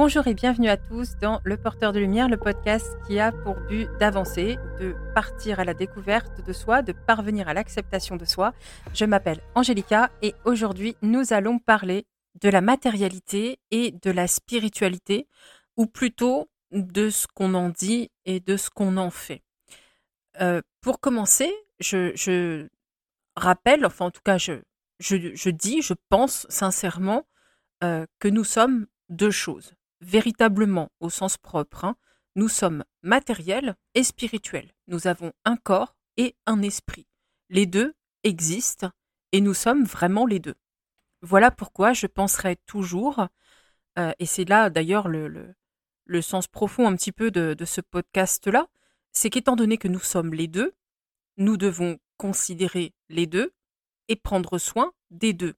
Bonjour et bienvenue à tous dans Le Porteur de Lumière, le podcast qui a pour but d'avancer, de partir à la découverte de soi, de parvenir à l'acceptation de soi. Je m'appelle Angélica et aujourd'hui nous allons parler de la matérialité et de la spiritualité, ou plutôt de ce qu'on en dit et de ce qu'on en fait. Euh, pour commencer, je, rappelle, enfin en tout cas je, dis, je pense sincèrement euh, que nous sommes deux choses véritablement au sens propre, hein, nous sommes matériels et spirituels. Nous avons un corps et un esprit. Les deux existent et nous sommes vraiment les deux. Voilà pourquoi je penserai toujours, euh, et c'est là d'ailleurs le, sens profond un petit peu de, de ce podcast-là, c'est qu'étant donné que nous sommes les deux, nous devons considérer les deux et prendre soin des deux.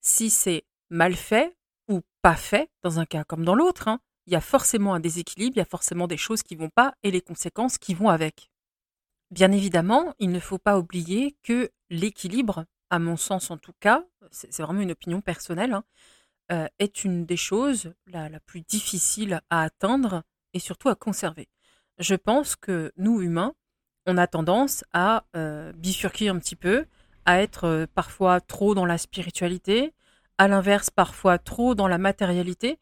Si c'est mal fait, ou pas fait, dans un cas comme dans l'autre, hein, il y a forcément un déséquilibre, il y a forcément des choses qui vont pas et les conséquences qui vont avec. Bien évidemment, il ne faut pas oublier que l'équilibre, à mon sens en tout cas, c'est vraiment une opinion personnelle, hein, euh, est une des choses la, plus difficiles à atteindre et surtout à conserver. Je pense que nous, humains, on a tendance à euh, bifurquer un petit peu, à être euh, parfois trop dans la spiritualité, à l'inverse parfois trop dans la matérialité,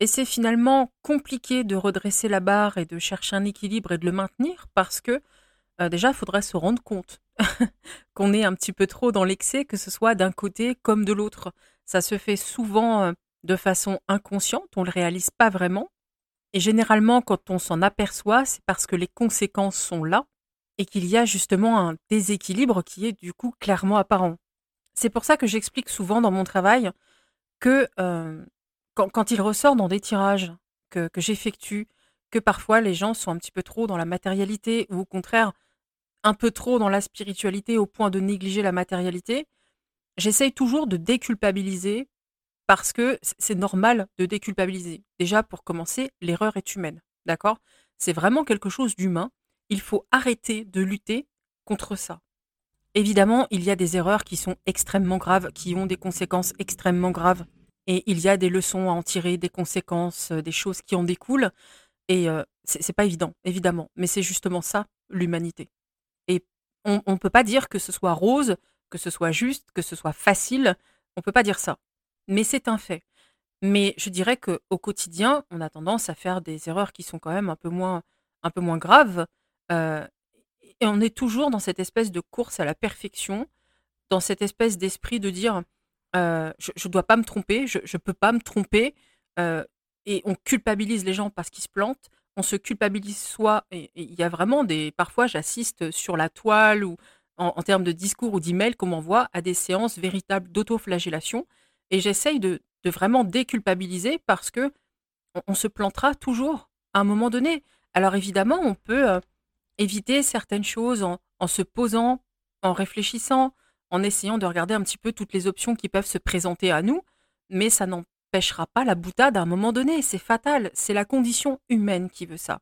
et c'est finalement compliqué de redresser la barre et de chercher un équilibre et de le maintenir parce que euh, déjà, il faudrait se rendre compte qu'on est un petit peu trop dans l'excès, que ce soit d'un côté comme de l'autre. Ça se fait souvent euh, de façon inconsciente, on ne le réalise pas vraiment. Et généralement, quand on s'en aperçoit, c'est parce que les conséquences sont là et qu'il y a justement un déséquilibre qui est du coup clairement apparent. C'est pour ça que j'explique souvent dans mon travail que euh, quand, il ressort dans des tirages que, j'effectue, que parfois les gens sont un petit peu trop dans la matérialité ou au contraire un peu trop dans la spiritualité au point de négliger la matérialité, j'essaye toujours de déculpabiliser parce que c'est normal de déculpabiliser. Déjà, pour commencer, l'erreur est humaine, d'accord? C'est vraiment quelque chose d'humain. Il faut arrêter de lutter contre ça. Évidemment, il y a des erreurs qui sont extrêmement graves, qui ont des conséquences extrêmement graves. Et il y a des leçons à en tirer, des conséquences, euh, des choses qui en découlent. Et euh, c'est pas évident, évidemment. Mais c'est justement ça, l'humanité. Et on ne peut pas dire que ce soit rose, que ce soit juste, que ce soit facile. On peut pas dire ça. Mais c'est un fait. Mais je dirais qu'au quotidien, on a tendance à faire des erreurs qui sont quand même un peu moins, un peu moins graves. Euh, et on est toujours dans cette espèce de course à la perfection, dans cette espèce d'esprit de dire euh, je ne dois pas me tromper, je ne peux pas me tromper. Euh, et on culpabilise les gens parce qu'ils se plantent. On se culpabilise soi. Et il y a vraiment des. Parfois, j'assiste sur la toile ou en, termes de discours ou d'emails qu'on m'envoie à des séances véritables d'autoflagellation. Et j'essaye de, vraiment déculpabiliser parce que on, se plantera toujours à un moment donné. Alors évidemment, on peut. Euh, éviter certaines choses en, se posant, en réfléchissant, en essayant de regarder un petit peu toutes les options qui peuvent se présenter à nous, mais ça n'empêchera pas la boutade à un moment donné. C'est fatal, c'est la condition humaine qui veut ça.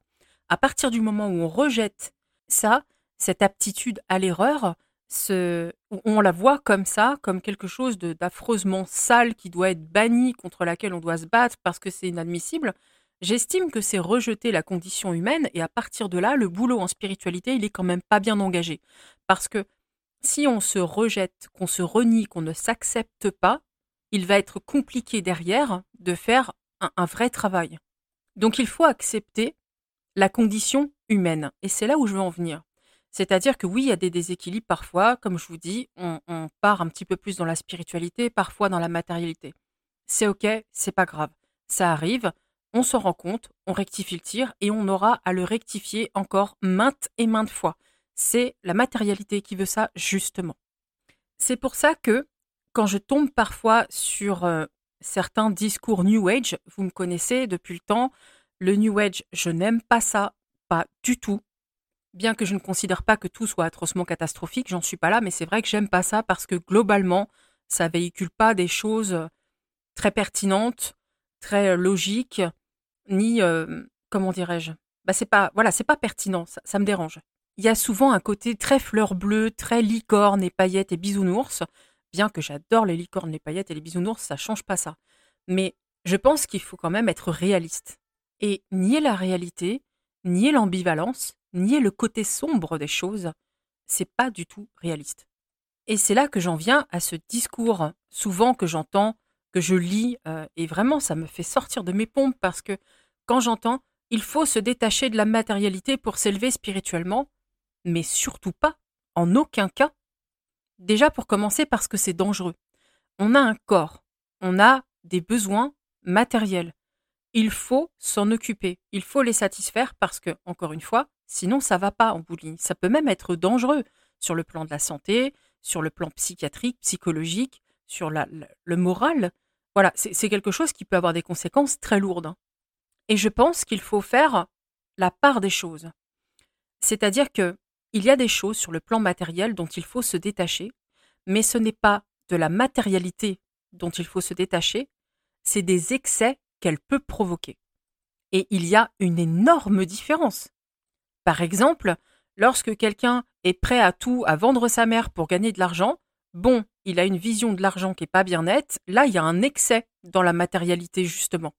À partir du moment où on rejette ça, cette aptitude à l'erreur, on la voit comme ça, comme quelque chose d'affreusement sale qui doit être banni, contre laquelle on doit se battre parce que c'est inadmissible, J'estime que c'est rejeter la condition humaine et à partir de là, le boulot en spiritualité, il est quand même pas bien engagé. Parce que si on se rejette, qu'on se renie, qu'on ne s'accepte pas, il va être compliqué derrière de faire un, vrai travail. Donc il faut accepter la condition humaine. Et c'est là où je veux en venir. C'est-à-dire que oui, il y a des déséquilibres parfois, comme je vous dis, on, on part un petit peu plus dans la spiritualité, parfois dans la matérialité. C'est ok, c'est pas grave. Ça arrive, on s'en rend compte, on rectifie le tir et on aura à le rectifier encore maintes et maintes fois. C'est la matérialité qui veut ça justement. C'est pour ça que quand je tombe parfois sur euh, certains discours New Age, vous me connaissez depuis le temps, le New Age, je n'aime pas ça, pas du tout. Bien que je ne considère pas que tout soit atrocement catastrophique, j'en suis pas là, mais c'est vrai que j'aime pas ça parce que globalement, ça véhicule pas des choses très pertinentes, très logiques, ni comment dirais-je bah c'est pas voilà c'est pas pertinent ça, me dérange il y a souvent un côté très fleur bleue très licorne et paillettes et bisounours bien que j'adore les licornes les paillettes et les bisounours ça change pas ça mais je pense qu'il faut quand même être réaliste. Et nier la réalité, nier l'ambivalence, nier le côté sombre des choses, c'est pas du tout réaliste. Et c'est là que j'en viens à ce discours souvent que j'entends, que je lis, euh, et vraiment ça me fait sortir de mes pompes parce que quand j'entends il faut se détacher de la matérialité pour s'élever spirituellement, mais surtout pas, en aucun cas. Déjà pour commencer parce que c'est dangereux. On a un corps, on a des besoins matériels. Il faut s'en occuper, il faut les satisfaire parce que, encore une fois, sinon ça va pas en bout. Ça peut même être dangereux sur le plan de la santé, sur le plan psychiatrique, psychologique, sur le moral. Voilà, c'est quelque chose qui peut avoir des conséquences très lourdes. Hein. Et je pense qu'il faut faire la part des choses. C'est-à-dire que il y a des choses sur le plan matériel dont il faut se détacher, mais ce n'est pas de la matérialité dont il faut se détacher, c'est des excès qu'elle peut provoquer. Et il y a une énorme différence. Par exemple, lorsque quelqu'un est prêt à tout, à vendre sa mère pour gagner de l'argent, bon, il a une vision de l'argent qui n'est pas bien nette, là il y a un excès dans la matérialité justement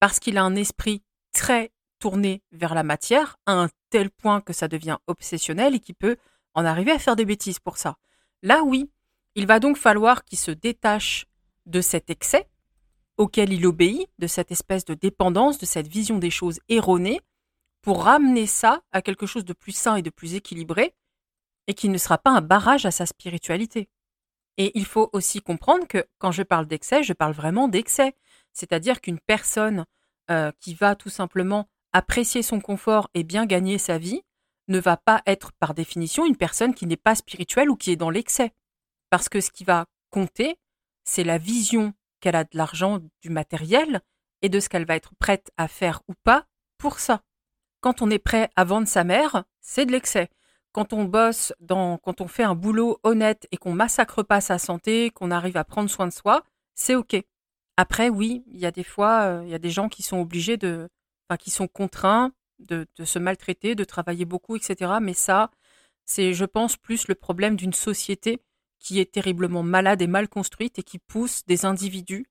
parce qu'il a un esprit très tourné vers la matière, à un tel point que ça devient obsessionnel et qu'il peut en arriver à faire des bêtises pour ça. Là, oui, il va donc falloir qu'il se détache de cet excès auquel il obéit, de cette espèce de dépendance, de cette vision des choses erronée, pour ramener ça à quelque chose de plus sain et de plus équilibré, et qui ne sera pas un barrage à sa spiritualité. Et il faut aussi comprendre que quand je parle d'excès, je parle vraiment d'excès. C'est-à-dire qu'une personne euh, qui va tout simplement apprécier son confort et bien gagner sa vie ne va pas être par définition une personne qui n'est pas spirituelle ou qui est dans l'excès. Parce que ce qui va compter, c'est la vision qu'elle a de l'argent, du matériel, et de ce qu'elle va être prête à faire ou pas pour ça. Quand on est prêt à vendre sa mère, c'est de l'excès. Quand on bosse, dans, quand on fait un boulot honnête et qu'on massacre pas sa santé, qu'on arrive à prendre soin de soi, c'est OK. Après, oui, il y a des fois, euh, il y a des gens qui sont obligés de, enfin, qui sont contraints de, se maltraiter, de travailler beaucoup, etc. Mais ça, c'est, je pense, plus le problème d'une société qui est terriblement malade et mal construite et qui pousse des individus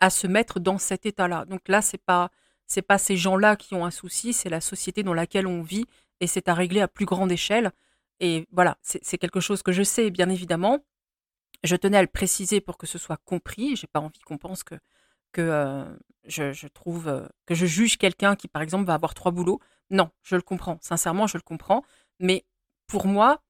à se mettre dans cet état-là. Donc là, c'est pas, c'est pas ces gens-là qui ont un souci, c'est la société dans laquelle on vit et c'est à régler à plus grande échelle. Et voilà, c'est quelque chose que je sais, bien évidemment, je tenais à le préciser pour que ce soit compris. J'ai pas envie qu'on pense que, euh, je, trouve euh, que je juge quelqu'un qui, par exemple, va avoir trois boulots. Non, je le comprends. Sincèrement, je le comprends. Mais pour moi,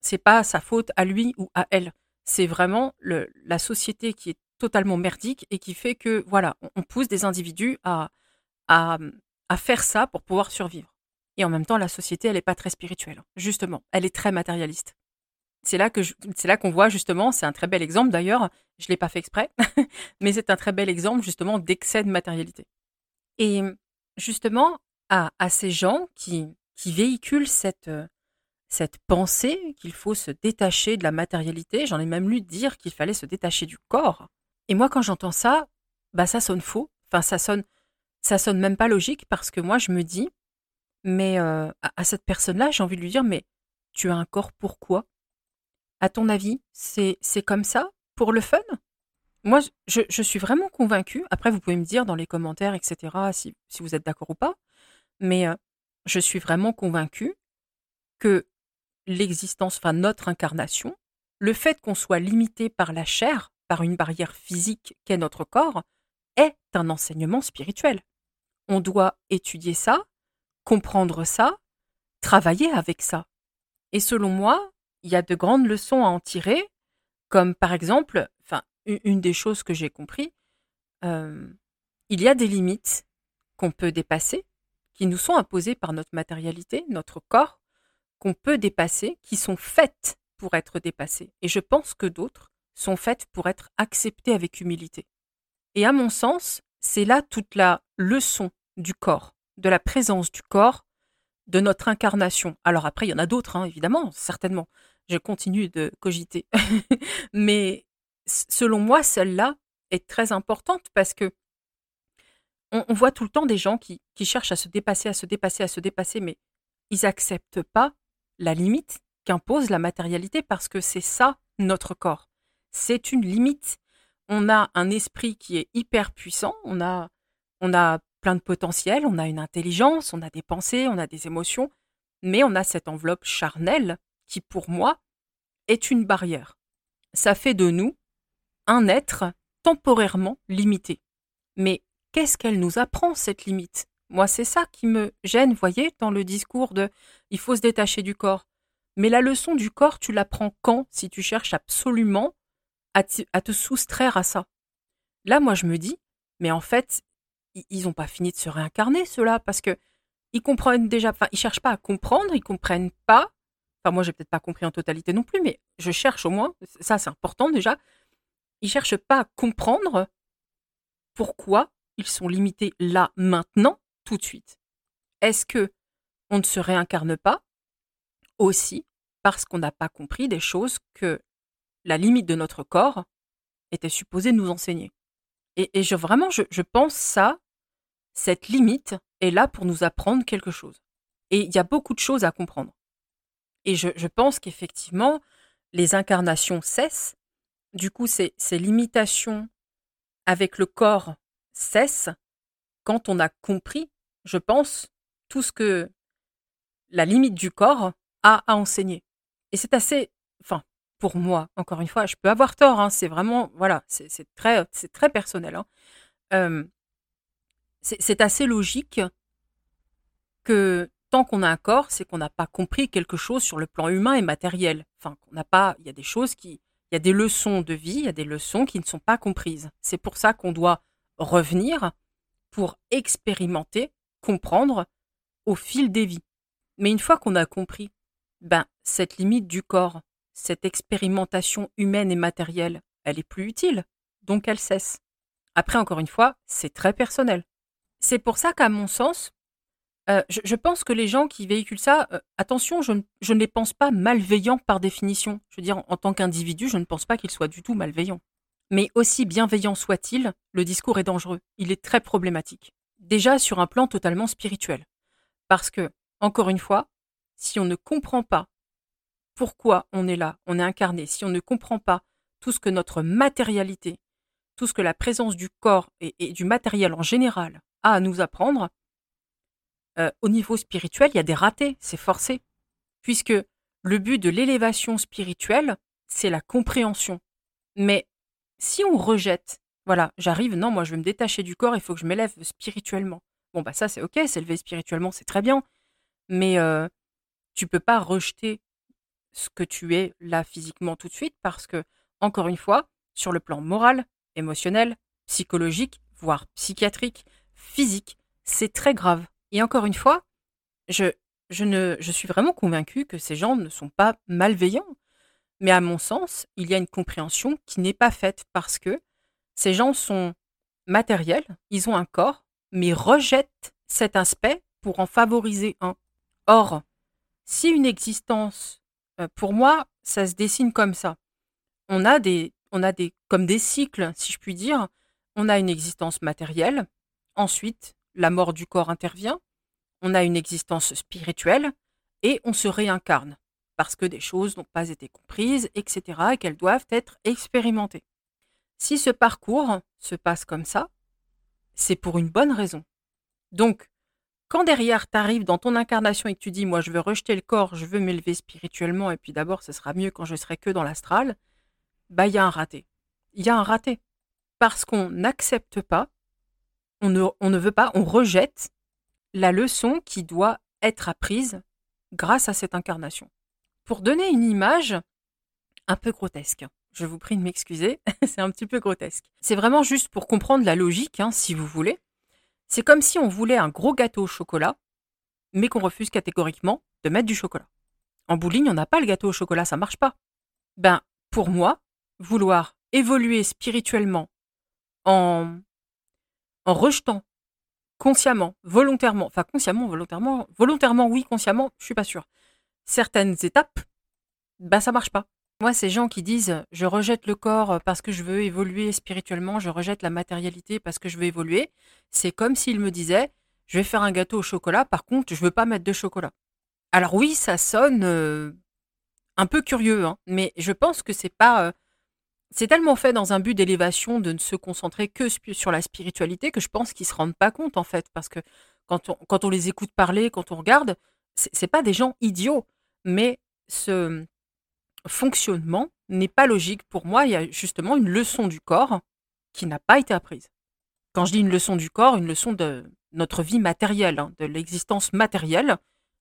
c'est pas sa faute à lui ou à elle. C'est vraiment la société qui est totalement merdique et qui fait que voilà, on, pousse des individus à faire ça pour pouvoir survivre. Et en même temps, la société, elle n'est pas très spirituelle. Justement, elle est très matérialiste c'est là que c'est qu'on voit justement, c'est un très bel exemple d'ailleurs, je l'ai pas fait exprès, mais c'est un très bel exemple justement d'excès de matérialité. Et justement à, à ces gens qui, qui véhiculent cette, cette pensée qu'il faut se détacher de la matérialité, j'en ai même lu dire qu'il fallait se détacher du corps. Et moi quand j'entends ça, bah ça sonne faux, enfin ça sonne ça sonne même pas logique parce que moi je me dis mais euh, à cette personne-là, j'ai envie de lui dire mais tu as un corps pourquoi à ton avis, c'est comme ça pour le fun? Moi, je, suis vraiment convaincue. Après, vous pouvez me dire dans les commentaires, etc., si, vous êtes d'accord ou pas. Mais euh, je suis vraiment convaincue que l'existence, enfin notre incarnation, le fait qu'on soit limité par la chair, par une barrière physique qu'est notre corps, est un enseignement spirituel. On doit étudier ça, comprendre ça, travailler avec ça. Et selon moi, il y a de grandes leçons à en tirer, comme par exemple, une des choses que j'ai compris, euh, il y a des limites qu'on peut dépasser, qui nous sont imposées par notre matérialité, notre corps, qu'on peut dépasser, qui sont faites pour être dépassées. Et je pense que d'autres sont faites pour être acceptées avec humilité. Et à mon sens, c'est là toute la leçon du corps, de la présence du corps, de notre incarnation. Alors après, il y en a d'autres, hein, évidemment, certainement je continue de cogiter. Mais selon moi, celle-là est très importante parce que on, voit tout le temps des gens qui, cherchent à se dépasser, à se dépasser, à se dépasser, mais ils n'acceptent pas la limite qu'impose la matérialité parce que c'est ça notre corps. C'est une limite. on a un esprit qui est hyper puissant, on a, on a plein de potentiel, on a une intelligence, on a des pensées, on a des émotions, mais on a cette enveloppe charnelle qui, pour moi, est une barrière. Ça fait de nous un être temporairement limité. Mais qu'est-ce qu'elle nous apprend, cette limite? Moi, c'est ça qui me gêne, voyez, dans le discours de il faut se détacher du corps. Mais la leçon du corps, tu l'apprends quand si tu cherches absolument à, te soustraire à ça? Là, moi, je me dis, mais en fait, ils n'ont pas fini de se réincarner, ceux-là, parce que ils comprennent déjà, enfin, ils cherchent pas à comprendre, ils comprennent pas. Enfin, moi, j'ai peut-être pas compris en totalité non plus, mais je cherche au moins, ça c'est important déjà. Ils cherchent pas à comprendre pourquoi ils sont limités là, maintenant, tout de suite. Est-ce que on ne se réincarne pas aussi parce qu'on n'a pas compris des choses que la limite de notre corps était supposée nous enseigner? Et, je, vraiment, je, pense ça, cette limite est là pour nous apprendre quelque chose. Et il y a beaucoup de choses à comprendre. Et je, pense qu'effectivement, les incarnations cessent. Du coup, ces, limitations avec le corps cessent quand on a compris, je pense, tout ce que la limite du corps a à enseigner. Et c'est assez, enfin, pour moi, encore une fois, je peux avoir tort, hein, c'est vraiment, voilà, c'est très, personnel. Hein. C'est assez logique que tant qu'on a un corps, c'est qu'on n'a pas compris quelque chose sur le plan humain et matériel. Enfin, qu'on n'a pas, il y a des choses qui, il y a des leçons de vie, il y a des leçons qui ne sont pas comprises. C'est pour ça qu'on doit revenir pour expérimenter, comprendre au fil des vies. Mais une fois qu'on a compris, ben, cette limite du corps, cette expérimentation humaine et matérielle, elle est plus utile, donc elle cesse. Après, encore une fois, c'est très personnel. C'est pour ça qu'à mon sens, euh, je, pense que les gens qui véhiculent ça, euh, attention, je, ne les pense pas malveillants par définition. Je veux dire, en, tant qu'individu, je ne pense pas qu'ils soient du tout malveillants. Mais aussi bienveillant soit-il, le discours est dangereux. Il est très problématique. Déjà sur un plan totalement spirituel. Parce que, encore une fois, si on ne comprend pas pourquoi on est là, on est incarné, si on ne comprend pas tout ce que notre matérialité, tout ce que la présence du corps et, du matériel en général à nous apprendre, euh, au niveau spirituel, il y a des ratés, c'est forcé. Puisque le but de l'élévation spirituelle, c'est la compréhension. Mais si on rejette, voilà, j'arrive, non, moi je veux me détacher du corps, il faut que je m'élève spirituellement. Bon, bah ça c'est ok, s'élever spirituellement, c'est très bien. Mais euh, tu peux pas rejeter ce que tu es là physiquement tout de suite parce que, encore une fois, sur le plan moral, émotionnel, psychologique, voire psychiatrique, physique, c'est très grave. Et encore une fois, je, suis vraiment convaincue que ces gens ne sont pas malveillants. Mais à mon sens, il y a une compréhension qui n'est pas faite parce que ces gens sont matériels, ils ont un corps, mais rejettent cet aspect pour en favoriser un. Or, si une existence, euh, pour moi, ça se dessine comme ça. On a des, on a des, comme des cycles, si je puis dire. On a une existence matérielle. Ensuite, la mort du corps intervient. On a une existence spirituelle et on se réincarne parce que des choses n'ont pas été comprises, etc., et qu'elles doivent être expérimentées. Si ce parcours se passe comme ça, c'est pour une bonne raison. Donc, quand derrière tu arrives dans ton incarnation et que tu dis moi je veux rejeter le corps, je veux m'élever spirituellement et puis d'abord ce sera mieux quand je serai que dans l'astral, bah il y a un raté. Il y a un raté. Parce qu'on n'accepte pas, on ne, veut pas, on rejette la leçon qui doit être apprise grâce à cette incarnation. Pour donner une image un peu grotesque, je vous prie de m'excuser, c'est un petit peu grotesque. C'est vraiment juste pour comprendre la logique, hein, si vous voulez. C'est comme si on voulait un gros gâteau au chocolat, mais qu'on refuse catégoriquement de mettre du chocolat. En bowling, on n'a pas le gâteau au chocolat, ça marche pas. Ben, pour moi, vouloir évoluer spirituellement en, en rejetant consciemment, volontairement, enfin consciemment, volontairement, volontairement oui, consciemment, je suis pas sûre. Certaines étapes, ben ça marche pas. Moi, ces gens qui disent je rejette le corps parce que je veux évoluer spirituellement, je rejette la matérialité parce que je veux évoluer, c'est comme s'ils me disaient je vais faire un gâteau au chocolat, par contre, je veux pas mettre de chocolat. Alors oui, ça sonne euh, un peu curieux, hein, mais je pense que c'est pas. Euh, c'est tellement fait dans un but d'élévation de ne se concentrer que sur la spiritualité que je pense qu'ils se rendent pas compte en fait parce que quand on, quand on les écoute parler, quand on regarde, c'est pas des gens idiots, mais ce fonctionnement n'est pas logique pour moi. Il y a justement une leçon du corps qui n'a pas été apprise. Quand je dis une leçon du corps, une leçon de notre vie matérielle, hein, de l'existence matérielle,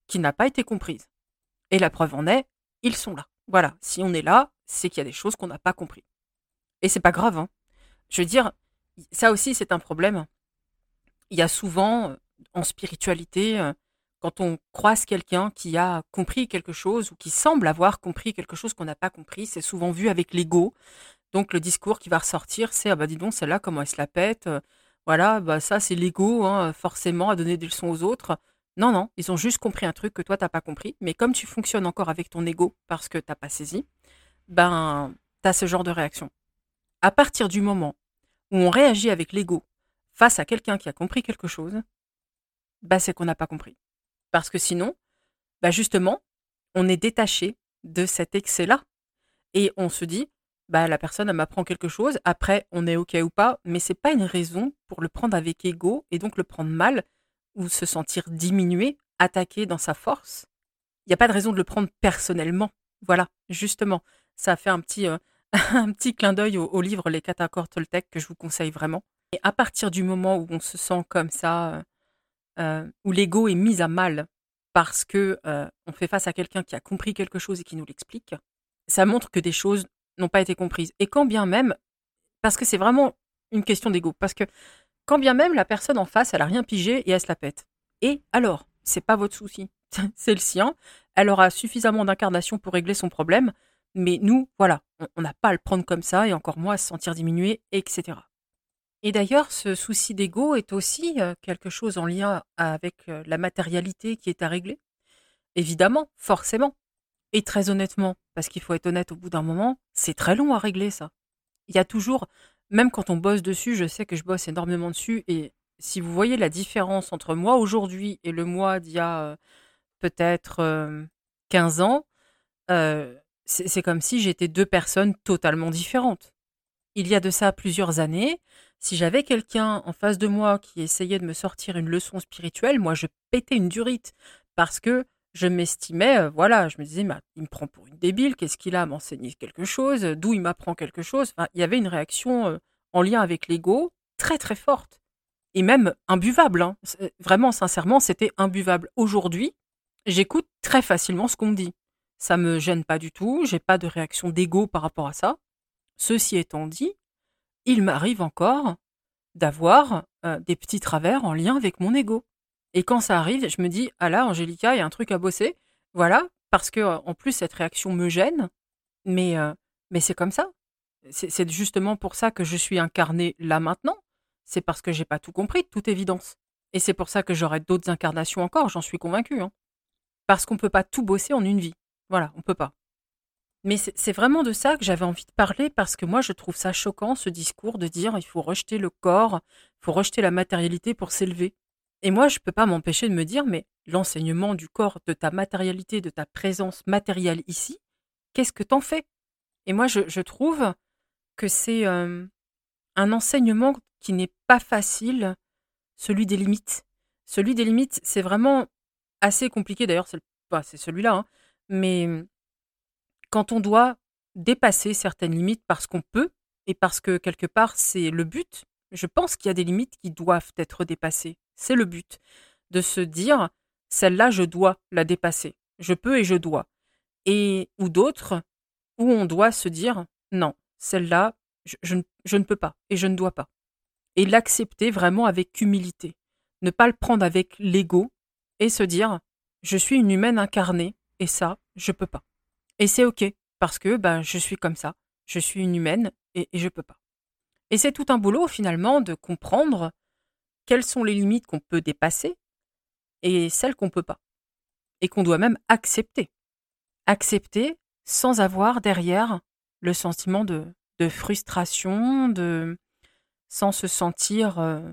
qui n'a pas été comprise. Et la preuve en est, ils sont là. Voilà, si on est là, c'est qu'il y a des choses qu'on n'a pas compris. Et c'est pas grave. Hein. Je veux dire, ça aussi c'est un problème. Il y a souvent euh, en spiritualité, euh, quand on croise quelqu'un qui a compris quelque chose ou qui semble avoir compris quelque chose qu'on n'a pas compris, c'est souvent vu avec l'ego. Donc le discours qui va ressortir, c'est ah bah dis donc celle-là comment elle se la pète, euh, voilà bah ça c'est l'ego hein, forcément à donner des leçons aux autres. Non non, ils ont juste compris un truc que toi t'as pas compris, mais comme tu fonctionnes encore avec ton ego parce que t'as pas saisi, ben t'as ce genre de réaction. À partir du moment où on réagit avec l'ego face à quelqu'un qui a compris quelque chose, bah c'est qu'on n'a pas compris. Parce que sinon, bah justement, on est détaché de cet excès-là et on se dit bah, la personne m'apprend quelque chose, après on est ok ou pas, mais c'est pas une raison pour le prendre avec ego et donc le prendre mal ou se sentir diminué, attaqué dans sa force. Il n'y a pas de raison de le prendre personnellement. Voilà, justement, ça fait un petit, euh, un petit clin d'œil au, livre Les Catacores Toltec que je vous conseille vraiment. Et à partir du moment où on se sent comme ça, euh, euh, où l'ego est mis à mal parce que on fait face à quelqu'un qui a compris quelque chose et qui nous l'explique, ça montre que des choses n'ont pas été comprises. Et quand bien même, parce que c'est vraiment une question d'ego, parce que quand bien même la personne en face, elle a rien pigé et elle se la pète. Et alors, c'est pas votre souci, c'est le sien. Elle aura suffisamment d'incarnation pour régler son problème, mais nous, voilà, on n'a pas à le prendre comme ça et encore moins à se sentir diminué, etc. Et d'ailleurs, ce souci d'ego est aussi euh, quelque chose en lien avec euh, la matérialité qui est à régler. Évidemment, forcément. Et très honnêtement, parce qu'il faut être honnête au bout d'un moment, c'est très long à régler ça. Il y a toujours, même quand on bosse dessus, je sais que je bosse énormément dessus, et si vous voyez la différence entre moi aujourd'hui et le moi d'il y a euh, peut-être 15 euh, ans, euh, c'est comme si j'étais deux personnes totalement différentes. Il y a de ça plusieurs années, si j'avais quelqu'un en face de moi qui essayait de me sortir une leçon spirituelle, moi je pétais une durite parce que je m'estimais, euh, voilà, je me disais, il me prend pour une débile, qu'est-ce qu'il a à m'enseigner quelque chose, d'où il m'apprend quelque chose? il y avait une réaction euh, en lien avec l'ego très très forte. Et même imbuvable. Hein. Euh, vraiment, sincèrement, c'était imbuvable. Aujourd'hui, j'écoute très facilement ce qu'on me dit. Ça me gêne pas du tout, j'ai pas de réaction d'ego par rapport à ça. Ceci étant dit, il m'arrive encore d'avoir des petits travers en lien avec mon ego. Et quand ça arrive, je me dis, ah là, Angélica, il y a un truc à bosser. Voilà, parce que en plus, cette réaction me gêne. Mais, mais c'est comme ça. C'est justement pour ça que je suis incarnée là maintenant. C'est parce que j'ai pas tout compris, de toute évidence. Et c'est pour ça que j'aurai d'autres incarnations encore, j'en suis convaincue. Hein. Parce qu'on ne peut pas tout bosser en une vie. Voilà, on peut pas. Mais c'est vraiment de ça que j'avais envie de parler parce que moi je trouve ça choquant ce discours de dire il faut rejeter le corps, il faut rejeter la matérialité pour s'élever. Et moi, je ne peux pas m'empêcher de me dire, mais l'enseignement du corps, de ta matérialité, de ta présence matérielle ici, qu'est-ce que t'en fais? Et moi, je, trouve que c'est un enseignement qui n'est pas facile, celui des limites. Celui des limites, c'est vraiment assez compliqué, d'ailleurs, c'est celui-là, hein. Mais quand on doit dépasser certaines limites parce qu'on peut, et parce que quelque part, c'est le but, je pense qu'il y a des limites qui doivent être dépassées. C'est le but. De se dire, celle-là, je dois la dépasser. Je peux et je dois. Et, ou d'autres, où on doit se dire, non, celle-là, je, ne peux pas et je ne dois pas. Et l'accepter vraiment avec humilité. Ne pas le prendre avec l'ego et se dire, je suis une humaine incarnée et ça, je peux pas. Et c'est ok parce que ben, je suis comme ça. Je suis une humaine et, et je peux pas. Et c'est tout un boulot finalement de comprendre quelles sont les limites qu'on peut dépasser et celles qu'on peut pas. Et qu'on doit même accepter. Accepter sans avoir derrière le sentiment de, frustration, de sans se sentir euh,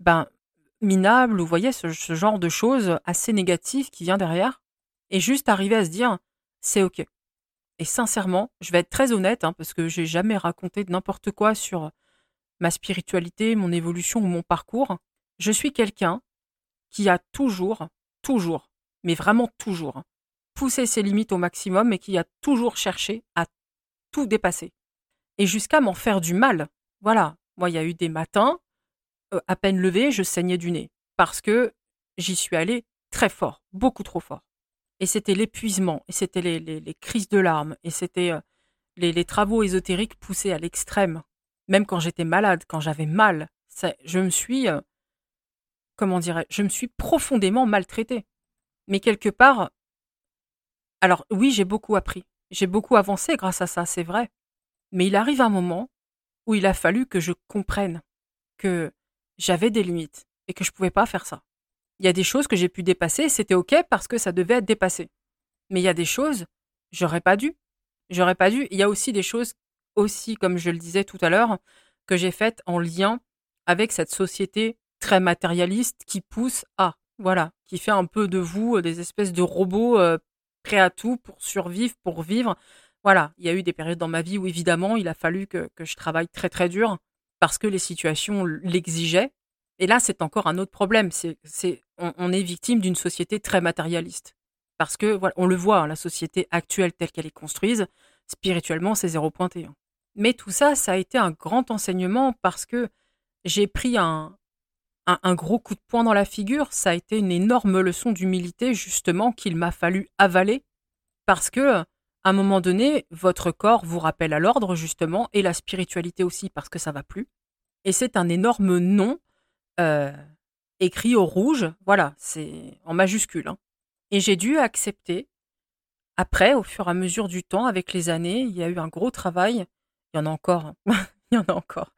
ben, minable, ou vous voyez, ce, ce, genre de choses assez négatives qui vient derrière, et juste arriver à se dire c'est ok. Et sincèrement, je vais être très honnête, hein, parce que j'ai jamais raconté n'importe quoi sur ma spiritualité, mon évolution ou mon parcours. Je suis quelqu'un qui a toujours, toujours, mais vraiment toujours, poussé ses limites au maximum et qui a toujours cherché à tout dépasser. Et jusqu'à m'en faire du mal. Voilà. Moi, il y a eu des matins, euh, à peine levé, je saignais du nez. Parce que j'y suis allée très fort, beaucoup trop fort. Et c'était l'épuisement, et c'était les, crises de larmes, et c'était euh, les, travaux ésotériques poussés à l'extrême. Même quand j'étais malade, quand j'avais mal, je me suis, euh, comment dirais je me suis profondément maltraitée. Mais quelque part, alors oui, j'ai beaucoup appris, j'ai beaucoup avancé grâce à ça, c'est vrai. Mais il arrive un moment où il a fallu que je comprenne que j'avais des limites et que je ne pouvais pas faire ça. Il y a des choses que j'ai pu dépasser, c'était OK parce que ça devait être dépassé. Mais il y a des choses, j'aurais pas dû. J'aurais pas dû. Il y a aussi des choses, aussi, comme je le disais tout à l'heure, que j'ai faites en lien avec cette société très matérialiste qui pousse à, voilà, qui fait un peu de vous euh, des espèces de robots euh, prêts à tout pour survivre, pour vivre. Voilà, il y a eu des périodes dans ma vie où évidemment il a fallu que, que je travaille très très dur parce que les situations l'exigeaient. Et là, c'est encore un autre problème. On, est victime d'une société très matérialiste. Parce que, voilà, on le voit, hein, la société actuelle telle qu'elle est construite, spirituellement, c'est zéro pointé. Hein. Mais tout ça, ça a été un grand enseignement parce que j'ai pris un, un, gros coup de poing dans la figure. Ça a été une énorme leçon d'humilité, justement, qu'il m'a fallu avaler. Parce que, à un moment donné, votre corps vous rappelle à l'ordre, justement, et la spiritualité aussi, parce que ça va plus. Et c'est un énorme non euh, écrit au rouge. Voilà, c'est en majuscule. Hein. Et j'ai dû accepter. Après, au fur et à mesure du temps, avec les années, il y a eu un gros travail. Il y en a encore. Hein. il y en a encore.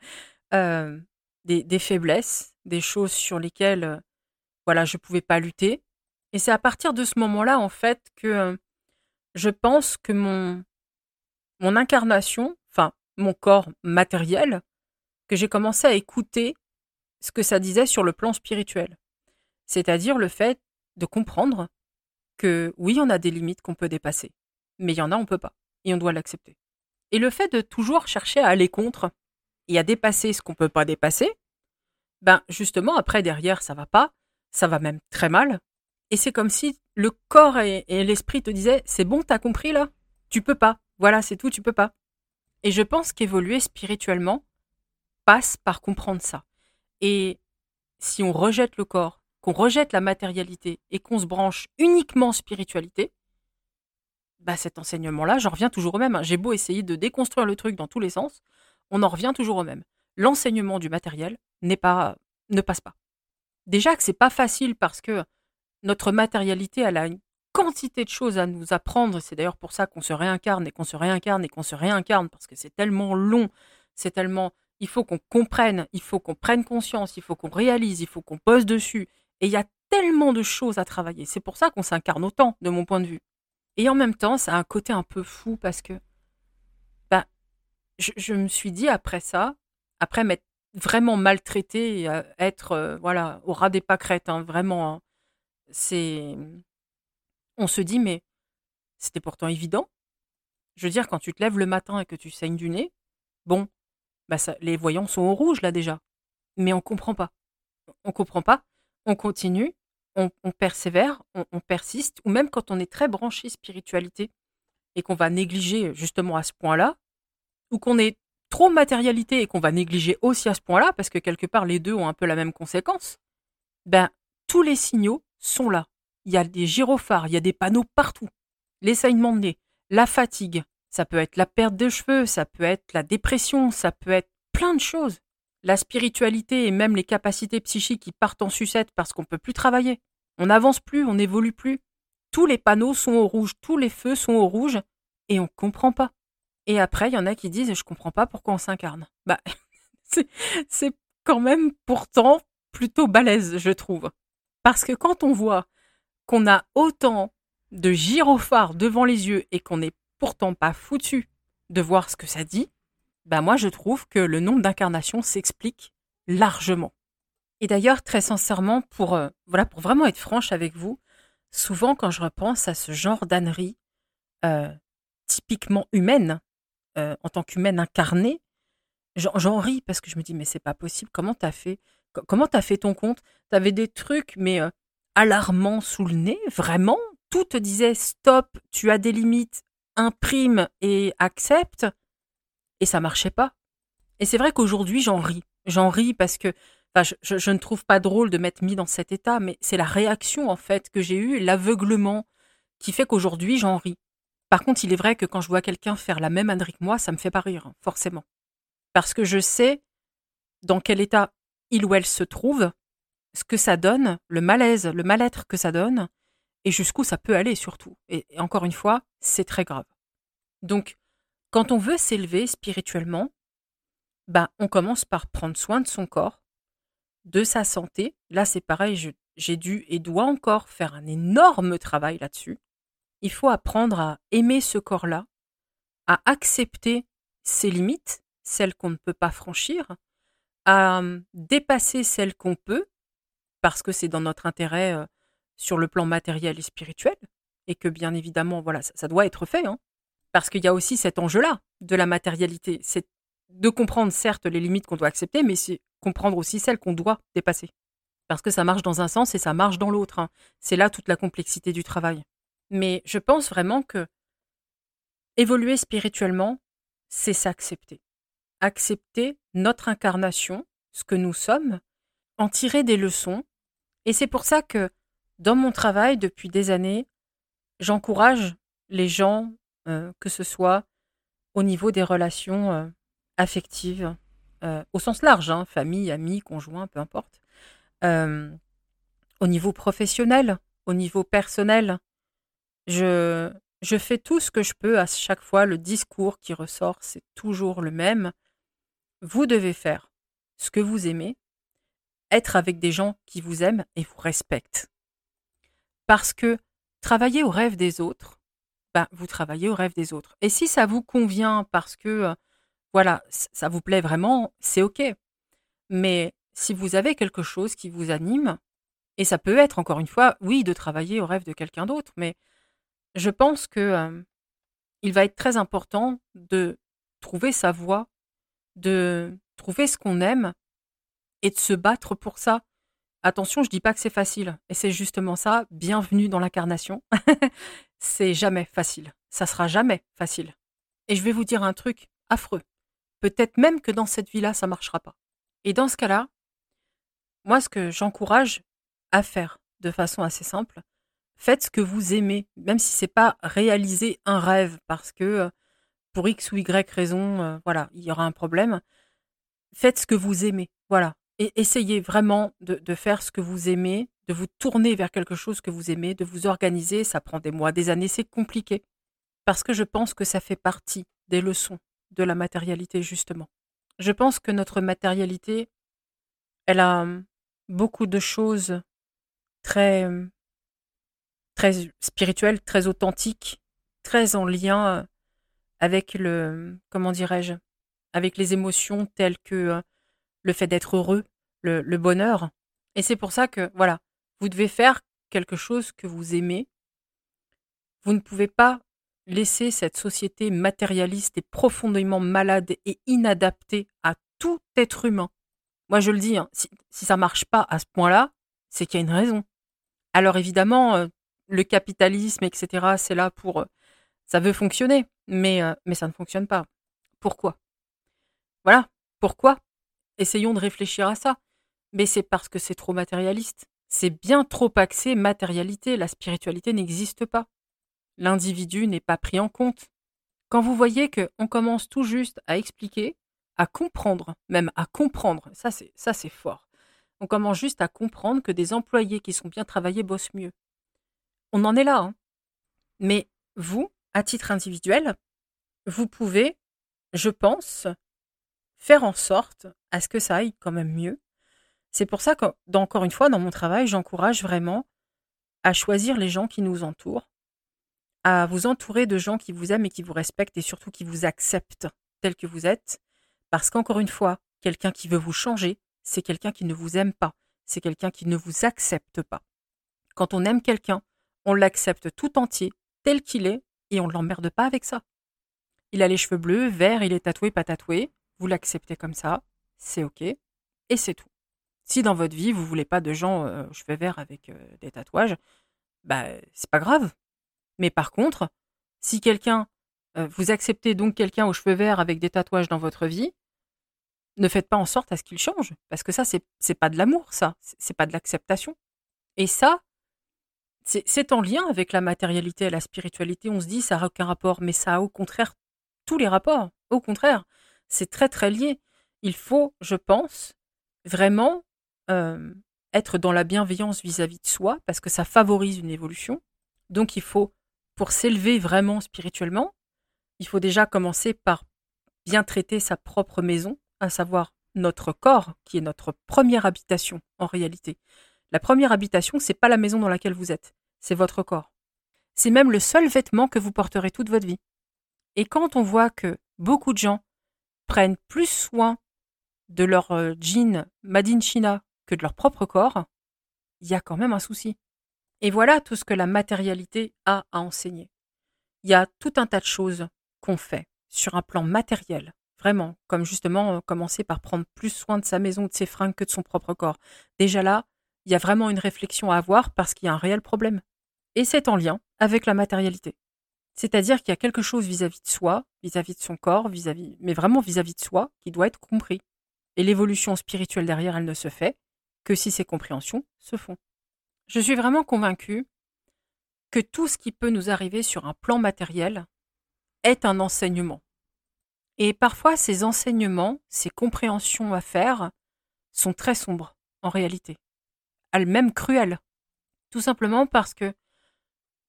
Euh, des, faiblesses, des choses sur lesquelles euh, voilà, je ne pouvais pas lutter. Et c'est à partir de ce moment-là, en fait, que je pense que mon, mon incarnation, enfin, mon corps matériel, que j'ai commencé à écouter ce que ça disait sur le plan spirituel. C'est-à-dire le fait de comprendre que oui, on a des limites qu'on peut dépasser, mais il y en a, on ne peut pas, et on doit l'accepter. Et le fait de toujours chercher à aller contre et à dépasser ce qu'on ne peut pas dépasser, ben justement, après, derrière, ça va pas, ça va même très mal, et c'est comme si le corps et, l'esprit te disaient c'est bon, t'as compris là? Tu peux pas, voilà, c'est tout, tu peux pas. Et je pense qu'évoluer spirituellement passe par comprendre ça. Et si on rejette le corps, qu'on rejette la matérialité et qu'on se branche uniquement spiritualité, bah cet enseignement-là, j'en reviens toujours au même. Hein. J'ai beau essayer de déconstruire le truc dans tous les sens, on en revient toujours au même. L'enseignement du matériel n'est pas, ne passe pas. Déjà que c'est pas facile parce que notre matérialité, a une quantité de choses à nous apprendre. C'est d'ailleurs pour ça qu'on se réincarne et qu'on se réincarne et qu'on se réincarne parce que c'est tellement long, c'est tellement il faut qu'on comprenne, il faut qu'on prenne conscience, il faut qu'on réalise, il faut qu'on pose dessus. Et il y a tellement de choses à travailler. C'est pour ça qu'on s'incarne autant, de mon point de vue. Et en même temps, ça a un côté un peu fou parce que bah, je, me suis dit après ça, après m'être vraiment maltraité, euh, être euh, voilà au ras des pâquerettes, hein, vraiment, hein, c'est. On se dit, mais c'était pourtant évident. Je veux dire, quand tu te lèves le matin et que tu saignes du nez, bon, bah les voyants sont au rouge là déjà. Mais on comprend pas. On comprend pas. On continue, on, persévère, on, persiste, ou même quand on est très branché spiritualité et qu'on va négliger justement à ce point-là, ou qu'on est trop matérialité et qu'on va négliger aussi à ce point-là, parce que quelque part les deux ont un peu la même conséquence, ben tous les signaux sont là. Il y a des gyrophares, il y a des panneaux partout. Les de nez, la fatigue, ça peut être la perte de cheveux, ça peut être la dépression, ça peut être plein de choses. La spiritualité et même les capacités psychiques qui partent en sucette parce qu'on ne peut plus travailler. On n'avance plus, on n'évolue plus. Tous les panneaux sont au rouge, tous les feux sont au rouge et on ne comprend pas. Et après, il y en a qui disent Je comprends pas pourquoi on s'incarne. Bah, c'est quand même pourtant plutôt balèze, je trouve. Parce que quand on voit qu'on a autant de gyrophares devant les yeux et qu'on n'est pourtant pas foutu de voir ce que ça dit, ben moi je trouve que le nombre d'incarnations s'explique largement. Et d'ailleurs, très sincèrement, pour, euh, voilà, pour vraiment être franche avec vous, souvent quand je repense à ce genre d'ânerie, euh, typiquement humaine, euh, en tant qu'humaine incarnée, j'en ris parce que je me dis mais c'est pas possible. Comment t'as fait Comment t'as fait ton compte? T'avais des trucs mais alarmants sous le nez, vraiment? Tout te disait stop, tu as des limites, imprime et accepte, et ça marchait pas. Et c'est vrai qu'aujourd'hui j'en ris. J'en ris parce que je, ne trouve pas drôle de m'être mis dans cet état, mais c'est la réaction en fait que j'ai eue, l'aveuglement, qui fait qu'aujourd'hui j'en ris. Par contre, il est vrai que quand je vois quelqu'un faire la même ânerie que moi, ça me fait pas rire, hein, forcément. Parce que je sais dans quel état il ou elle se trouve, ce que ça donne, le malaise, le mal-être que ça donne, et jusqu'où ça peut aller surtout. Et, encore une fois, c'est très grave. Donc, quand on veut s'élever spirituellement, bah, on commence par prendre soin de son corps, de sa santé. Là, c'est pareil, j'ai dû et dois encore faire un énorme travail là-dessus. Il faut apprendre à aimer ce corps-là, à accepter ses limites, celles qu'on ne peut pas franchir, à hum, dépasser celles qu'on peut, parce que c'est dans notre intérêt euh, sur le plan matériel et spirituel, et que bien évidemment, voilà, ça, doit être fait, hein, parce qu'il y a aussi cet enjeu-là de la matérialité. C'est de comprendre certes les limites qu'on doit accepter, mais c'est comprendre aussi celles qu'on doit dépasser. Parce que ça marche dans un sens et ça marche dans l'autre. Hein. C'est là toute la complexité du travail. Mais je pense vraiment que évoluer spirituellement, c'est s'accepter. Accepter notre incarnation, ce que nous sommes, en tirer des leçons. Et c'est pour ça que dans mon travail depuis des années, j'encourage les gens, euh, que ce soit au niveau des relations euh, affectives, euh, au sens large, hein, famille, amis, conjoint, peu importe, au niveau professionnel, au niveau personnel, je, je fais tout ce que je peux à chaque fois. Le discours qui ressort, c'est toujours le même. Vous devez faire ce que vous aimez, être avec des gens qui vous aiment et vous respectent. Parce que travailler au rêve des autres, ben, vous travaillez au rêve des autres. Et si ça vous convient parce que, euh, voilà, ça vous plaît vraiment, c'est OK. Mais si vous avez quelque chose qui vous anime, et ça peut être, encore une fois, oui, de travailler au rêve de quelqu'un d'autre, mais je pense que il va être très important de trouver sa voie, de trouver ce qu'on aime et de se battre pour ça. Attention, je dis pas que c'est facile. Et c'est justement ça. Bienvenue dans l'incarnation. c'est jamais facile. Ça sera jamais facile. Et je vais vous dire un truc affreux. Peut-être même que dans cette vie-là, ça marchera pas. Et dans ce cas-là, moi, ce que j'encourage à faire de façon assez simple, faites ce que vous aimez, même si c'est pas réaliser un rêve, parce que euh, pour X ou Y raison, euh, voilà, il y aura un problème. Faites ce que vous aimez, voilà. Et essayez vraiment de, faire ce que vous aimez, de vous tourner vers quelque chose que vous aimez, de vous organiser. Ça prend des mois, des années, c'est compliqué. Parce que je pense que ça fait partie des leçons de la matérialité, justement. Je pense que notre matérialité, elle a hum, beaucoup de choses très hum, très spirituel, très authentique, très en lien euh, avec le, comment dirais-je, avec les émotions telles que euh, le fait d'être heureux, le, bonheur. Et c'est pour ça que, voilà, vous devez faire quelque chose que vous aimez. Vous ne pouvez pas laisser cette société matérialiste et profondément malade et inadaptée à tout être humain. Moi, je le dis, hein, si, si ça marche pas à ce point-là, c'est qu'il y a une raison. Alors évidemment, euh, le capitalisme, etc., c'est là pour... Euh, ça veut fonctionner, euh, mais ça ne fonctionne pas. Pourquoi? Voilà, pourquoi? Essayons de réfléchir à ça. Mais c'est parce que c'est trop matérialiste. C'est bien trop axé matérialité. La spiritualité n'existe pas. L'individu n'est pas pris en compte. Quand vous voyez qu'on commence tout juste à expliquer, à comprendre, même à comprendre, ça c'est fort. On commence juste à comprendre que des employés qui sont bien travaillés bossent mieux on en est là. Hein. Mais vous, à titre individuel, vous pouvez, je pense, faire en sorte à ce que ça aille quand même mieux. C'est pour ça que, encore une fois, dans mon travail, j'encourage vraiment à choisir les gens qui nous entourent, à vous entourer de gens qui vous aiment et qui vous respectent et surtout qui vous acceptent tel que vous êtes. Parce qu'encore une fois, quelqu'un qui veut vous changer, c'est quelqu'un qui ne vous aime pas, c'est quelqu'un qui ne vous accepte pas. Quand on aime quelqu'un, on l'accepte tout entier, tel qu'il est, et on ne l'emmerde pas avec ça. Il a les cheveux bleus, verts, il est tatoué, pas tatoué. Vous l'acceptez comme ça, c'est ok, et c'est tout. Si dans votre vie vous voulez pas de gens euh, cheveux verts avec euh, des tatouages, bah c'est pas grave. Mais par contre, si quelqu'un euh, vous acceptez donc quelqu'un aux cheveux verts avec des tatouages dans votre vie, ne faites pas en sorte à ce qu'il change, parce que ça c'est pas de l'amour, ça, c'est pas de l'acceptation. Et ça, c'est en lien avec la matérialité et la spiritualité. On se dit ça n'a aucun rapport, mais ça a au contraire tous les rapports. Au contraire, c'est très très lié. Il faut, je pense, vraiment euh, être dans la bienveillance vis-à-vis de soi, parce que ça favorise une évolution. Donc il faut, pour s'élever vraiment spirituellement, il faut déjà commencer par bien traiter sa propre maison, à savoir notre corps, qui est notre première habitation en réalité. La première habitation, c'est pas la maison dans laquelle vous êtes, c'est votre corps. C'est même le seul vêtement que vous porterez toute votre vie. Et quand on voit que beaucoup de gens prennent plus soin de leur euh, jean Made in China que de leur propre corps, il y a quand même un souci. Et voilà tout ce que la matérialité a à enseigner. Il y a tout un tas de choses qu'on fait sur un plan matériel, vraiment, comme justement euh, commencer par prendre plus soin de sa maison, de ses fringues que de son propre corps. Déjà là, il y a vraiment une réflexion à avoir parce qu'il y a un réel problème. Et c'est en lien avec la matérialité. C'est-à-dire qu'il y a quelque chose vis-à-vis de soi, vis-à-vis de son corps, vis-à-vis, mais vraiment vis-à-vis de soi, qui doit être compris. Et l'évolution spirituelle derrière, elle ne se fait que si ces compréhensions se font. Je suis vraiment convaincue que tout ce qui peut nous arriver sur un plan matériel est un enseignement. Et parfois, ces enseignements, ces compréhensions à faire, sont très sombres, en réalité elle-même cruelle. Tout simplement parce que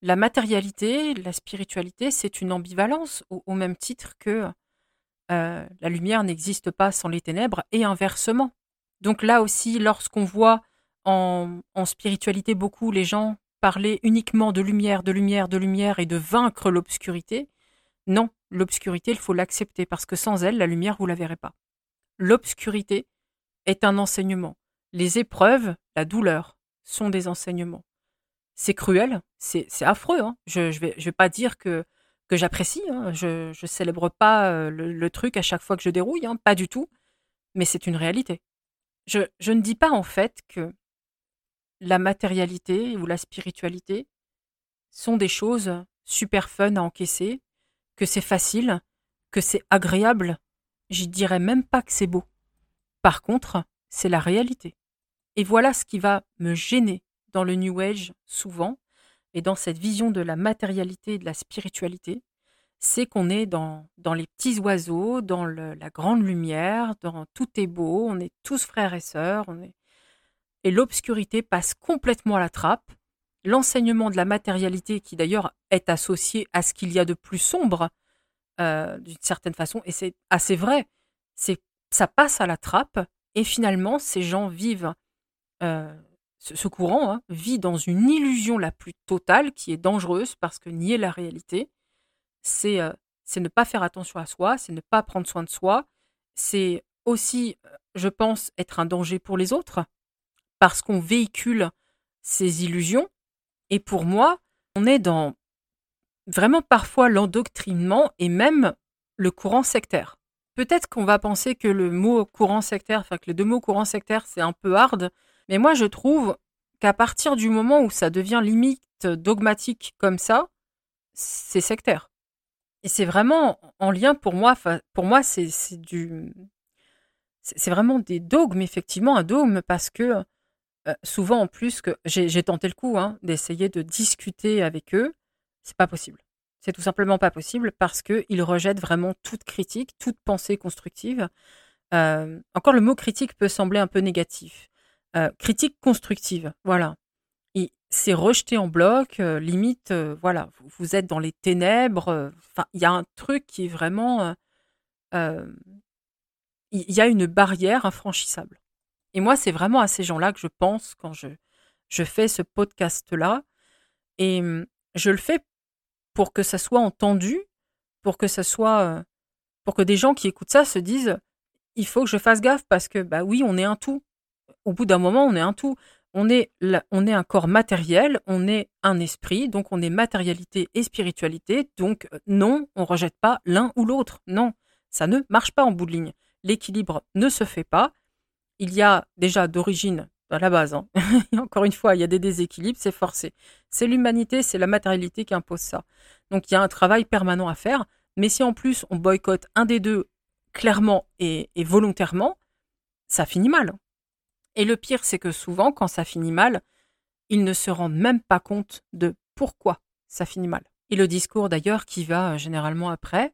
la matérialité, la spiritualité, c'est une ambivalence, au, même titre que euh, la lumière n'existe pas sans les ténèbres, et inversement. Donc là aussi, lorsqu'on voit en, spiritualité beaucoup les gens parler uniquement de lumière, de lumière, de lumière et de vaincre l'obscurité, non, l'obscurité, il faut l'accepter parce que sans elle, la lumière, vous la verrez pas. L'obscurité est un enseignement. Les épreuves, la douleur, sont des enseignements. C'est cruel, c'est affreux. Hein. Je ne vais, pas dire que, que j'apprécie. Hein. Je ne célèbre pas euh, le, truc à chaque fois que je dérouille, hein. pas du tout. Mais c'est une réalité. Je, ne dis pas en fait que la matérialité ou la spiritualité sont des choses super fun à encaisser, que c'est facile, que c'est agréable. J'y dirais même pas que c'est beau. Par contre, c'est la réalité. Et voilà ce qui va me gêner dans le New Age souvent, et dans cette vision de la matérialité et de la spiritualité, c'est qu'on est dans, dans les petits oiseaux, dans la grande lumière, dans tout est beau, on est tous frères et sœurs, on est... et l'obscurité passe complètement à la trappe. L'enseignement de la matérialité, qui d'ailleurs est associé à ce qu'il y a de plus sombre, euh, d'une certaine façon, et c'est assez vrai, c'est ça passe à la trappe, et finalement ces gens vivent euh, ce, courant hein, vit dans une illusion la plus totale qui est dangereuse parce que nier la réalité, c'est ne pas faire attention à soi, c'est ne pas prendre soin de soi, c'est aussi, je pense, être un danger pour les autres parce qu'on véhicule ces illusions. Et pour moi, on est dans vraiment parfois l'endoctrinement et même le courant sectaire. Peut-être qu'on va penser que le mot courant sectaire, enfin que les deux mots courant sectaire, c'est un peu hard, mais moi, je trouve qu'à partir du moment où ça devient limite dogmatique comme ça, c'est sectaire. Et c'est vraiment en lien pour moi, pour moi, c'est du. C'est vraiment des dogmes, effectivement, un dogme, parce que euh, souvent en plus que j'ai tenté le coup hein, d'essayer de discuter avec eux, c'est pas possible. C'est tout simplement pas possible parce qu'ils rejettent vraiment toute critique, toute pensée constructive. Euh, encore le mot critique peut sembler un peu négatif. Euh, critique constructive, voilà. C'est rejeté en bloc, euh, limite, euh, voilà, vous, êtes dans les ténèbres. Enfin, il y a un truc qui est vraiment, il y a une barrière infranchissable. Et moi, c'est vraiment à ces gens-là que je pense quand je je fais ce podcast-là, et je le fais pour que ça soit entendu, pour que ça soit, pour que des gens qui écoutent ça se disent, il faut que je fasse gaffe parce que bah oui, on est un tout au bout d'un moment, on est un tout. On est, un corps matériel, on est un esprit, donc on est matérialité et spiritualité. Donc euh, non, on rejette pas l'un ou l'autre. Non, ça ne marche pas en bout de ligne. L'équilibre ne se fait pas. Il y a déjà d'origine à la base. Hein. Encore une fois, il y a des déséquilibres, c'est forcé. C'est l'humanité, c'est la matérialité qui impose ça. Donc il y a un travail permanent à faire. Mais si en plus on boycotte un des deux clairement et volontairement, ça finit mal. Et le pire, c'est que souvent, quand ça finit mal, ils ne se rendent même pas compte de pourquoi ça finit mal. Et le discours d'ailleurs qui va euh, généralement après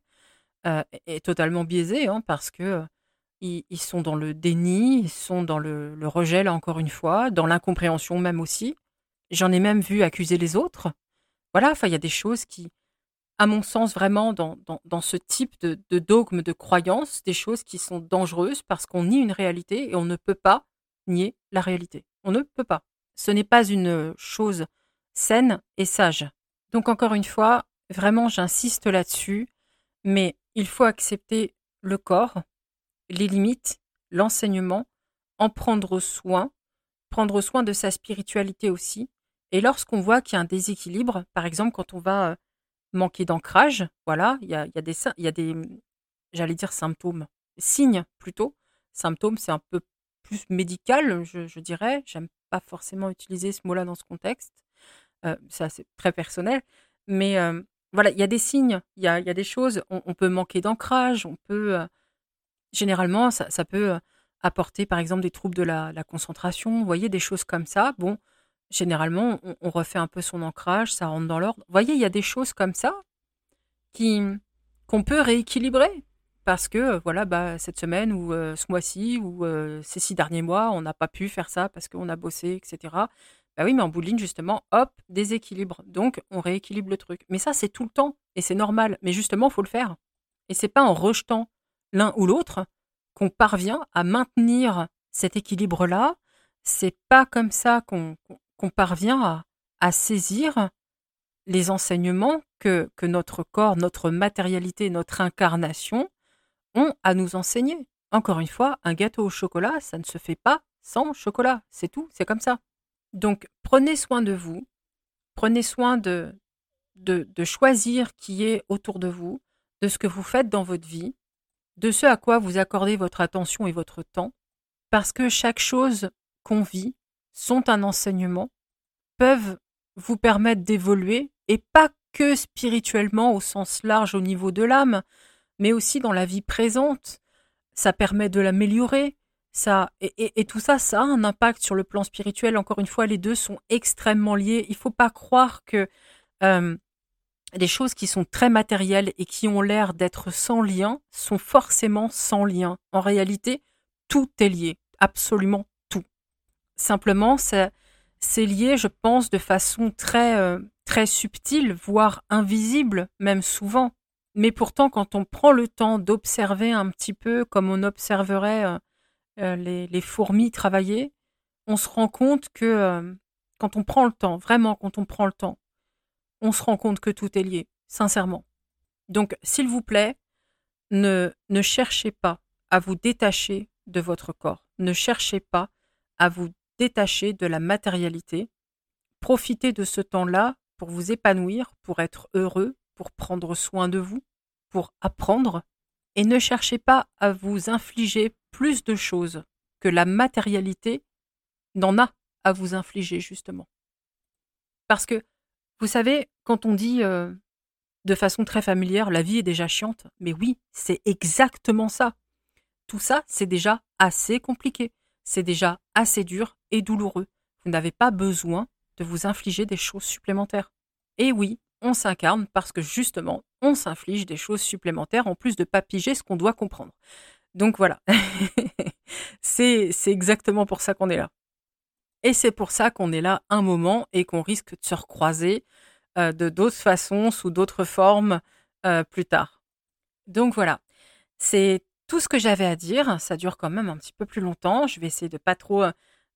euh, est totalement biaisé hein, parce que euh, ils, sont dans le déni, ils sont dans le, rejet là encore une fois, dans l'incompréhension même aussi. J'en ai même vu accuser les autres. Voilà, il y a des choses qui, à mon sens vraiment dans, dans, ce type de, de dogme de croyance, des choses qui sont dangereuses parce qu'on nie une réalité et on ne peut pas nier la réalité. On ne peut pas. Ce n'est pas une chose saine et sage. Donc encore une fois, vraiment j'insiste là-dessus, mais il faut accepter le corps, les limites, l'enseignement, en prendre soin, prendre soin de sa spiritualité aussi. Et lorsqu'on voit qu'il y a un déséquilibre, par exemple quand on va euh, manquer d'ancrage, voilà, il y a, des, il y a des, j'allais dire symptômes, signes plutôt. Symptômes, c'est un peu plus je, dirais. J'aime pas forcément utiliser ce mot-là dans ce contexte. Euh, ça, c'est très personnel. Mais euh, voilà, il y a des signes, il y a, des choses. On, peut manquer d'ancrage, on peut. Euh, généralement, ça, peut apporter, par exemple, des troubles de la, concentration. Vous voyez, des choses comme ça. Bon, généralement, on, refait un peu son ancrage, ça rentre dans l'ordre. Voyez, il y a des choses comme ça qui qu'on peut rééquilibrer parce que euh, voilà, bah, cette semaine ou euh, ce mois-ci ou euh, ces six derniers mois, on n'a pas pu faire ça parce qu'on a bossé, etc. Bah oui, mais en bout de ligne, justement, hop, déséquilibre. Donc, on rééquilibre le truc. Mais ça, c'est tout le temps et c'est normal. Mais justement, il faut le faire. Et c'est pas en rejetant l'un ou l'autre qu'on parvient à maintenir cet équilibre-là. C'est pas comme ça qu'on parvient à, à, saisir les enseignements que, que notre corps, notre matérialité, notre incarnation ont à nous enseigner. Encore une fois, un gâteau au chocolat, ça ne se fait pas sans chocolat. C'est tout, c'est comme ça. Donc prenez soin de vous, prenez soin de, de, choisir qui est autour de vous, de ce que vous faites dans votre vie, de ce à quoi vous accordez votre attention et votre temps, parce que chaque chose qu'on vit sont un enseignement, peuvent vous permettre d'évoluer, et pas que spirituellement au sens large au niveau de l'âme, mais aussi dans la vie présente. Ça permet de l'améliorer. Ça, et, tout ça, ça a un impact sur le plan spirituel. Encore une fois, les deux sont extrêmement liés. Il ne faut pas croire que euh, des choses qui sont très matérielles et qui ont l'air d'être sans lien sont forcément sans lien. En réalité, tout est lié, absolument tout. Simplement, c'est lié, je pense, de façon très, euh, très subtile, voire invisible, même souvent. Mais pourtant, quand on prend le temps d'observer un petit peu comme on observerait euh, euh, les, fourmis travailler, on se rend compte que euh, quand on prend le temps, vraiment quand on prend le temps, on se rend compte que tout est lié, sincèrement. Donc, s'il vous plaît, ne, ne cherchez pas à vous détacher de votre corps. Ne cherchez pas à vous détacher de la matérialité. Profitez de ce temps-là pour vous épanouir, pour être heureux, pour prendre soin de vous pour apprendre et ne cherchez pas à vous infliger plus de choses que la matérialité n'en a à vous infliger justement. Parce que, vous savez, quand on dit euh, de façon très familière, la vie est déjà chiante, mais oui, c'est exactement ça. Tout ça, c'est déjà assez compliqué, c'est déjà assez dur et douloureux. Vous n'avez pas besoin de vous infliger des choses supplémentaires. Et oui, on s'incarne parce que justement, on s'inflige des choses supplémentaires en plus de pas piger ce qu'on doit comprendre. Donc voilà, c'est exactement pour ça qu'on est là. Et c'est pour ça qu'on est là un moment et qu'on risque de se recroiser euh, de d'autres façons, sous d'autres formes euh, plus tard. Donc voilà, c'est tout ce que j'avais à dire. Ça dure quand même un petit peu plus longtemps. Je vais essayer de pas trop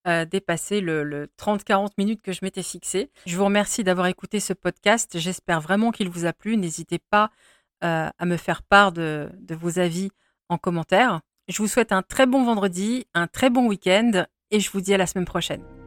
dépasser le, 30-40 minutes que je m'étais fixé. Je vous remercie d'avoir écouté ce podcast. J'espère vraiment qu'il vous a plu. N'hésitez pas euh, à me faire part de, de vos avis en commentaire. Je vous souhaite un très bon vendredi, un très bon week-end et je vous dis à la semaine prochaine.